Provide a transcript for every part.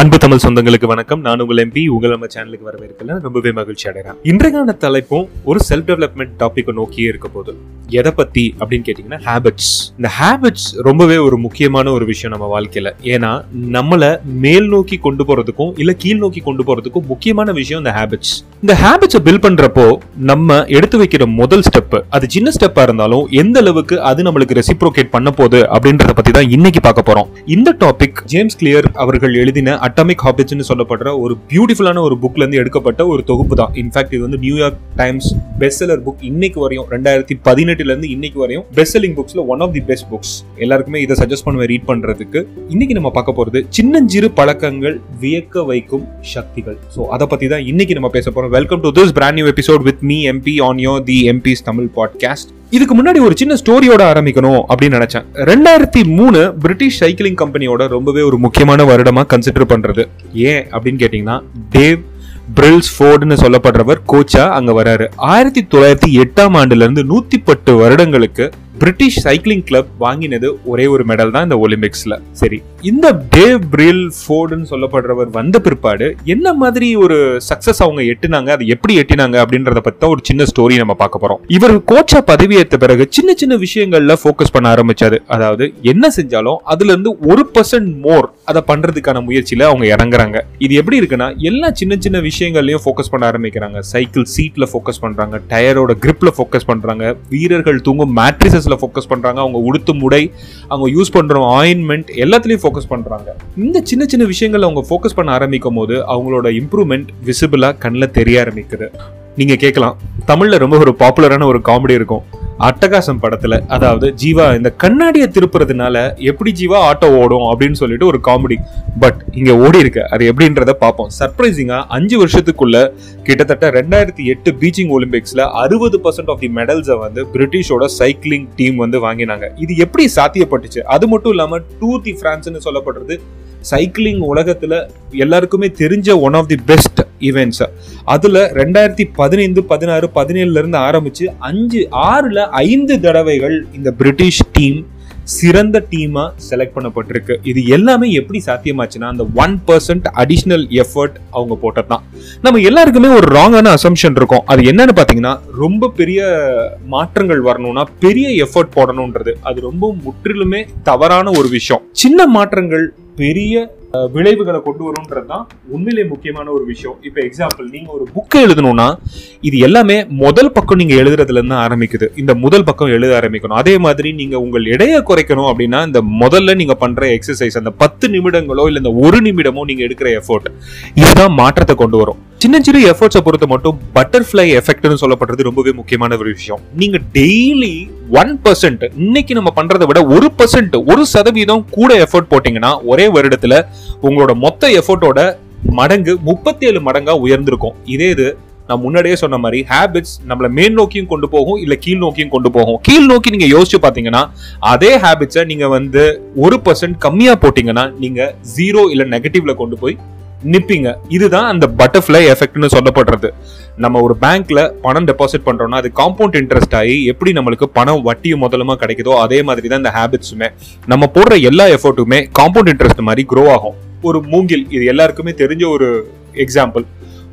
அன்பு தமிழ் சொந்தங்களுக்கு வணக்கம். நான் உங்கள் எம்பி உங்கள் நம்ம சேனலுக்கு வரவேற்கல ரொம்பவே மகிழ்ச்சி அடைகிறேன். இன்றைக்கான தலைப்பும் ஒரு செல்ஃப் டெவலப்மெண்ட் டாபிக்கை நோக்கியே இருக்க போகுது. எதை பத்தி அப்படின்னு கேட்டீங்கன்னா ஹேபிட்ஸ் இந்த ஹேபிட்ஸ் ரொம்பவே ஒரு முக்கியமான ஒரு விஷயம் நம்ம வாழ்க்கையில. ஏன்னா நம்மள மேல் நோக்கி கொண்டு போறதுக்கும் இல்ல கீழ் நோக்கி கொண்டு போறதுக்கும் முக்கியமான விஷயம் இந்த ஹேபிட்ஸ் இந்த ஹேபிட்ஸை பில் பண்றப்போ நம்ம எடுத்து வைக்கிற முதல் ஸ்டெப் அது சின்ன ஸ்டெப்பா இருந்தாலும் எந்த அளவுக்கு அது நம்மளுக்கு ரெசிப்ரோகேட் பண்ண போகுது அப்படின்றத பத்தி தான் இன்னைக்கு பார்க்க போறோம். இந்த டாபிக் ஜேம்ஸ் கிளியர் அவர்கள் எழுதின அட்டாமிக் ஹாபிட்ஸ்னு சொல்லப்படுற ஒரு பியூட்டிஃபுல்லான ஒரு புக்லேருந்து எடுக்கப்பட்ட ஒரு தொகுப்பு தான் இன்ஃபேக்ட் இது வந்து New York Times best seller book இன்னைக்கு வரையும் ரெண்டாயிரத்தி பதினெட்டுலேருந்து இன்னைக்கு வரையும் best selling புக்ஸில் one of the best books எல்லாருக்குமே இதை சஜஸ்ட் பண்ணுவேன் ரீட் பண்ணுறதுக்கு இன்னைக்கு நம்ம பார்க்க போறது சின்னஞ்சிறு பழக்கங்கள் வியக்க வைக்கும் சக்திகள். ஸோ அதை பற்றி தான் இன்னைக்கு நம்ம பேச போகிறோம் welcome to this brand new episode with me MP ஆன் யோ தி எம்பிஸ் தமிழ் பாட்காஸ்ட் இதுக்கு முன்னாடி ஒரு சின்ன ஸ்டோரியோட ஆரம்பிக்கணும் அப்படின்னு நினைச்சேன். ரெண்டாயிரத்தி மூணு பிரிட்டிஷ் சைக்கிளிங் கம்பெனியோட ரொம்பவே ஒரு முக்கியமான வருடமா கன்சிடர் பண்றது. ஏன் அப்படின்னு கேட்டீங்கன்னா டேவ் பிரில்ஸ் ஃபோர்டுன்னு சொல்லப்படுறவர் கோச்சா அங்க வராரு. ஆயிரத்தி தொள்ளாயிரத்தி எட்டாம் ஆண்டுலேருந்து நூற்றி நூத்தி பத்து வருடங்களுக்கு பிரிட்டிஷ் சைக்கிளிங் கிளப் வாங்கினது ஒரே ஒரு மெடல் தான் இந்த ஒலிம்பிக்ஸ்ல சரி இந்த டேவ் பிரில் ஃபோர்டுன்னு சொல்லப்படுறவர் வந்த பிற்பாடு என்ன மாதிரி ஒரு சக்சஸ் அவங்க எட்டினாங்க அது எப்படி எட்டினாங்க அப்படின்றத பத்தி தான் ஒரு சின்ன ஸ்டோரி நம்ம பார்க்க போறோம். இவர் கோச்சா பதவியேற்ற பிறகு சின்ன சின்ன விஷயங்கள்ல ஃபோக்கஸ் பண்ண ஆரம்பிச்சாரு. அதாவது என்ன செஞ்சாலும் அதுல இருந்து ஒரு பர்சன்ட் மோர் அதை பண்றதுக்கான முயற்சியில அவங்க இறங்குறாங்க. இது எப்படி இருக்குன்னா எல்லா சின்ன சின்ன விஷயங்கள்லயும் ஃபோக்கஸ் பண்ண ஆரம்பிக்கிறாங்க. சைக்கிள் சீட்ல ஃபோக்கஸ் பண்றாங்க டயரோட கிரிப்ல ஃபோக்கஸ் பண்றாங்க வீரர்கள் தூங்கும் மேட்ரிசஸ்ல ஃபோக்கஸ் பண்றாங்க அவங்க உடுத்தும் உடை அவங்க யூஸ் பண்ற ஆயின்மெண்ட் எல்லாத்துலயும் ஃபோக்கஸ் பண்றாங்க. இந்த சின்ன சின்ன விஷயங்கள் அவங்க ஃபோக்கஸ் பண்ண ஆரம்பிக்கும் போது அவங்களோட இம்ப்ரூவ்மெண்ட் விசிபிளா கண்ணில் தெரிய ஆரம்பிக்குது. நீங்க கேட்கலாம் தமிழ்ல ரொம்ப ஒரு பாப்புலரான ஒரு காமெடி இருக்கும். அட்டகாசம் படத்துல அதாவது ஜீவா இந்த கண்ணாடியை திருப்புறதுனால எப்படி ஜீவா ஆட்டோ ஓடும் அப்படின்னு சொல்லிட்டு ஒரு காமெடி பட் இங்க ஓடி இருக்கு. அது எப்படின்றத பார்ப்போம். சர்ப்ரைசிங்கா அஞ்சு வருஷத்துக்குள்ள கிட்டத்தட்ட ரெண்டாயிரத்தி எட்டு பீச்சிங் ஒலிம்பிக்ஸ்ல அறுபது பர்சன்ட் ஆஃப் தி மெடல்ஸை வந்து பிரிட்டிஷோட சைக்கிளிங் டீம் வந்து வாங்கினாங்க. இது எப்படி சாத்தியப்பட்டுச்சு? அது மட்டும் இல்லாம டூ தி பிரான்ஸ்னு சொல்லப்படுறது சைக்கிளிங் உலகத்துல எல்லாருக்குமே தெரிஞ்ச ஒன் ஆஃப் தி பெஸ்ட் ஈவெண்ட்ஸாக அதில் ரெண்டாயிரத்தி பதினைந்து பதினாறு பதினேழுல இருந்து அஞ்சு ஆறில் ஐந்து தடவைகள் இந்த பிரிட்டிஷ் டீம் சிறந்த டீமாக செலக்ட் பண்ணப்பட்டிருக்கு. இது எல்லாமே எப்படி சாத்தியமாச்சுன்னா அந்த ஒன் பர்சன்ட் அடிஷ்னல் எஃபர்ட் அவங்க போட்டது தான் நம்ம எல்லாருக்குமே ஒரு ராங்கான அசம்ஷன் இருக்கும். அது என்னன்னு பார்த்தீங்கன்னா ரொம்ப பெரிய மாற்றங்கள் வரணும்னா பெரிய எஃபர்ட் போடணுன்றது. அது ரொம்ப முற்றிலுமே தவறான ஒரு விஷயம். சின்ன மாற்றங்கள் பெரிய விளைவுகளை கொண்டு வரும்ன்றது தான் உண்மையிலே முக்கியமான ஒரு விஷயம். இப்போ எக்ஸாம்பிள் நீங்கள் ஒரு புக்கை எழுதணும்னா இது எல்லாமே முதல் பக்கம் நீங்கள் எழுதுறதுலேருந்து ஆரம்பிக்குது. இந்த முதல் பக்கம் எழுத ஆரம்பிக்கணும். அதே மாதிரி நீங்கள் உங்கள் எடையை குறைக்கணும் அப்படின்னா இந்த முதல்ல நீங்கள் பண்ணுற எக்ஸசைஸ் அந்த பத்து நிமிடங்களோ இல்லை இந்த ஒரு நிமிடமோ நீங்கள் எடுக்கிற எஃபோர்ட் இதுதான் மாற்றத்தை கொண்டு வரும். சின்ன சின்ன எஃபர்ட்ஸை பொறுத்த மட்டும் பட்டர்ஃப்ளை எஃபெக்ட்னு சொல்லப்படுறது ரொம்பவே முக்கியமான ஒரு விஷயம். நீங்கள் டெய்லி ஒன் பர்சன்ட் இன்னைக்கு நம்ம பண்றதை விட ஒரு பர்சன்ட் ஒரு சதவீதம் கூட எஃபர்ட் போட்டீங்கன்னா ஒரே வருடத்துல உங்களோட மொத்த எஃபர்ட்டோட மடங்கு முப்பத்தி ஏழு மடங்கா உயர்ந்திருக்கும். இதே இது நான் முன்னாடியே சொன்ன மாதிரி ஹேபிட்ஸ் நம்மள மேல் நோக்கியும் கொண்டு போகும் இல்ல கீழ் நோக்கியும் கொண்டு போகும். கீழ் நோக்கி நீங்க யோசிச்சு பாத்தீங்கன்னா அதே ஹேபிட்ஸை நீங்க வந்து ஒரு பர்சன்ட் கம்மியா போட்டீங்கன்னா நீங்க ஜீரோ இல்ல நெகட்டிவ்ல கொண்டு போய் நிப்பீங்க. இதுதான் அந்த பட்டர்ஃப்ளை எஃபெக்ட்னு சொல்லப்படுறது. நம்ம ஒரு பேங்க்ல பணம் டெபாசிட் பண்றோம்னா அது காம்பவுண்ட் இன்ட்ரெஸ்ட் ஆகி எப்படி நம்மளுக்கு பணம் வட்டியும் முதலுமா கிடைக்குதோ அதே மாதிரி தான் இந்த ஹேபிட்ஸுமே நம்ம போடுற எல்லா எஃபர்ட்டுமே காம்பவுண்ட் இன்ட்ரெஸ்ட் மாதிரி க்ரோ ஆகும். ஒரு மூங்கில் இது எல்லாருக்குமே தெரிஞ்ச ஒரு எக்ஸாம்பிள்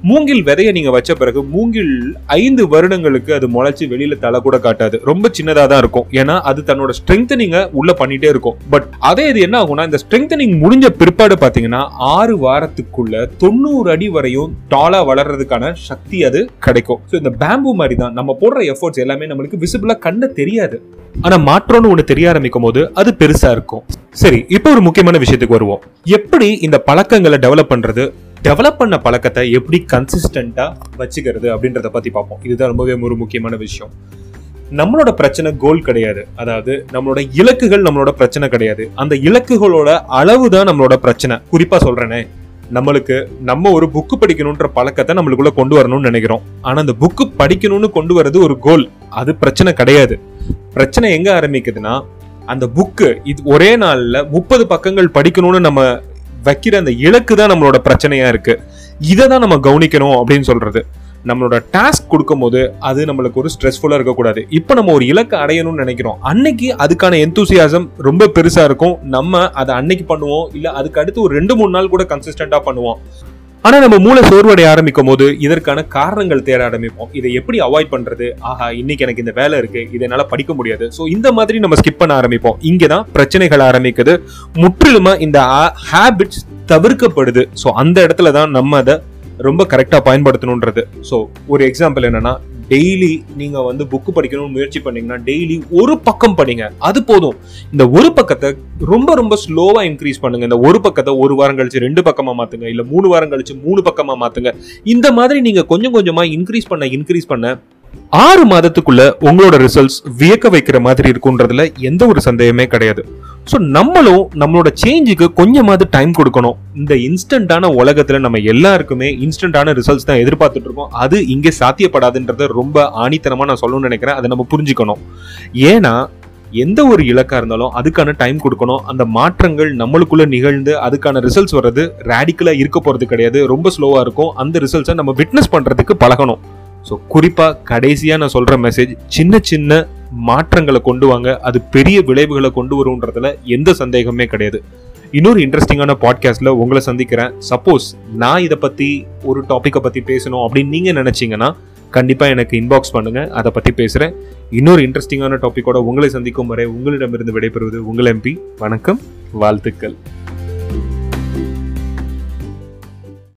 மூங்கில் விதையை நீங்க வச்ச பிறகு மூங்கில் ஐந்து வருடங்களுக்கு அது முளைச்சு வெளியில தலை கூட காட்டாது. ரொம்ப சின்னதா தான் இருக்கும். ஏன்னா அது தன்னோட ஸ்ட்ரெங்தனிங்க உள்ள பண்ணிட்டே இருக்கும். பட் அதே இது என்ன ஆகும்னா இந்த ஸ்ட்ரெங்தனிங் முடிஞ்ச பிற்பாடு பாத்தீங்கன்னா ஆறு வாரத்துக்குள்ள தொண்ணூறு அடி வரையும் டாலா வளர்றதுக்கான சக்தி அது கிடைக்கும். ஸோ இந்த பேம்பு மாதிரி தான். நம்ம போடுற எஃபர்ட்ஸ் எல்லாமே நம்மளுக்கு விசிபிளா கண்ட தெரியாது. ஆனா மாற்றம்னு ஒண்ணு தெரிய ஆரம்பிக்கும் போது அது பெருசா இருக்கும். சரி இப்போ ஒரு முக்கியமான விஷயத்துக்கு வருவோம். எப்படி இந்த பழக்கங்களை டெவலப் பண்றது? டெவலப் பண்ண பழக்கத்தை எப்படி கன்சிஸ்டண்டா வச்சுக்கிறது அப்படின்றத பற்றி பார்ப்போம். இதுதான் ரொம்பவே ஒரு முக்கியமான விஷயம். நம்மளோட பிரச்சனை கோல் கிடையாது. அதாவது நம்மளோட இலக்குகள் நம்மளோட பிரச்சனை கிடையாது. அந்த இலக்குகளோட அளவு தான் நம்மளோட பிரச்சனை. குறிப்பாக சொல்கிறேனே நம்மளுக்கு நம்ம ஒரு புக்கு படிக்கணுன்ற பழக்கத்தை நம்மளுக்குள்ள கொண்டு வரணும்னு நினைக்கிறோம். ஆனால் அந்த புக்கு படிக்கணும்னு கொண்டு வர்றது ஒரு கோல் அது பிரச்சனை கிடையாது. பிரச்சனை எங்கே ஆரம்பிக்குதுன்னா அந்த புக்கு இது ஒரே நாளில் முப்பது பக்கங்கள் படிக்கணும்னு நம்ம வைக்கிற அந்த இலக்கு தான் நம்மளோட பிரச்சனையா இருக்கு. இதை தான் நம்ம கவனிக்கணும் அப்படின்னு சொல்றது. நம்மளோட டாஸ்க் கொடுக்கும்போது அது நம்மளுக்கு ஒரு ஸ்ட்ரெஸ்ஃபுல்லாக இருக்கக்கூடாது. இப்போ நம்ம ஒரு இலக்கை அடையணும்னு நினைக்கிறோம். அன்னைக்கு அதுக்கான எந்தூசியாசம் ரொம்ப பெருசாக இருக்கும். நம்ம அதை அன்னைக்கு பண்ணுவோம். இல்லை அதுக்கு அடுத்து ஒரு ரெண்டு மூணு நாள் கூட கன்சிஸ்டண்ட்டாக பண்ணுவோம். ஆனா நம்ம மூளை சோர்வடைய ஆரம்பிக்கும் போது இதற்கான காரணங்கள் தேட ஆரம்பிப்போம். இதை எப்படி அவாய்ட் பண்றது? ஆஹா இன்னைக்கு எனக்கு இந்த வேலை இருக்கு. இதை என்னால படிக்க முடியாது. ஸோ இந்த மாதிரி நம்ம ஸ்கிப் பண்ண ஆரம்பிப்போம். இங்கதான் பிரச்சனைகள் ஆரம்பிக்குது. முற்றிலுமா இந்த ஹேபிட்ஸ் தவிர்க்கப்படுது. ஸோ அந்த இடத்துல தான் நம்ம அதை ரொம்ப கரெக்டாக பயன்படுத்தணுன்றது. ஸோ ஒரு எக்ஸாம்பிள் என்னன்னா டெய்லி நீங்க வந்து புக்கு படிக்கணும்னு முயற்சி பண்ணீங்கன்னா டெய்லி ஒரு பக்கம் படிங்க. அது போதும். இந்த ஒரு பக்கத்தை ரொம்ப ரொம்ப ஸ்லோவா இன்க்ரீஸ் பண்ணுங்க. இந்த ஒரு பக்கத்தை ஒரு வாரம் கழிச்சு ரெண்டு பக்கமா மாத்துங்க. இல்ல மூணு வாரம் கழிச்சு மூணு பக்கமா மாத்துங்க. இந்த மாதிரி நீங்க கொஞ்சம் கொஞ்சமா இன்க்ரீஸ் பண்ண இன்க்ரீஸ் பண்ண ஆறு மாதத்துக்குள்ள உங்களோட ரிசல்ட்ஸ் வியக்க வைக்கிற மாதிரி இருக்குன்றதுல எந்த ஒரு சந்தேகமே கிடையாது. ஸோ நம்மளும் நம்மளோட சேஞ்சுக்கு கொஞ்சமாவது டைம் கொடுக்கணும். இந்த இன்ஸ்டன்டான உலகத்தில் நம்ம எல்லாருக்குமே இன்ஸ்டன்டான ரிசல்ட்ஸ் தான் எதிர்பார்த்துட்டு இருக்கோம். அது இங்கே சாத்தியப்படாதுன்றத ரொம்ப ஆணித்தனமாக நான் சொல்லணும்னு நினைக்கிறேன். அதை நம்ம புரிஞ்சுக்கணும். ஏன்னா எந்த ஒரு இலக்காக இருந்தாலும் அதுக்கான டைம் கொடுக்கணும். அந்த மாற்றங்கள் நம்மளுக்குள்ளே நிகழ்ந்து அதுக்கான ரிசல்ட்ஸ் வர்றது ரேடிக்கலாக இருக்க போகிறது கிடையாது. ரொம்ப ஸ்லோவாக இருக்கும். அந்த ரிசல்ட்ஸை நம்ம விட்னஸ் பண்ணுறதுக்கு பழகணும். ஸோ குறிப்பாக கடைசியாக நான் சொல்கிற மெசேஜ் சின்ன சின்ன மாற்றங்களை கொண்டு வாங்க. அது பெரிய விளைவுகளை கொண்டு வரும்ன்றதுல எந்த சந்தேகமே கிடையாது. இன்னொரு இன்ட்ரெஸ்டிங்கான பாட்காஸ்ட்டில் உங்களை சந்திக்கிறேன். சப்போஸ் நான் இதை பற்றி ஒரு டாப்பிக்கை பற்றி பேசணும் அப்படின்னு நீங்கள் நினச்சிங்கன்னா கண்டிப்பாக எனக்கு இன்பாக்ஸ் பண்ணுங்கள் அதை பற்றி பேசுகிறேன் இன்னொரு இன்ட்ரெஸ்டிங்கான டாப்பிக்கோட உங்களை சந்திக்கும் வரை உங்களிடமிருந்து விடைபெறுவது உங்கள் எம்பி வணக்கம் வாழ்த்துக்கள்.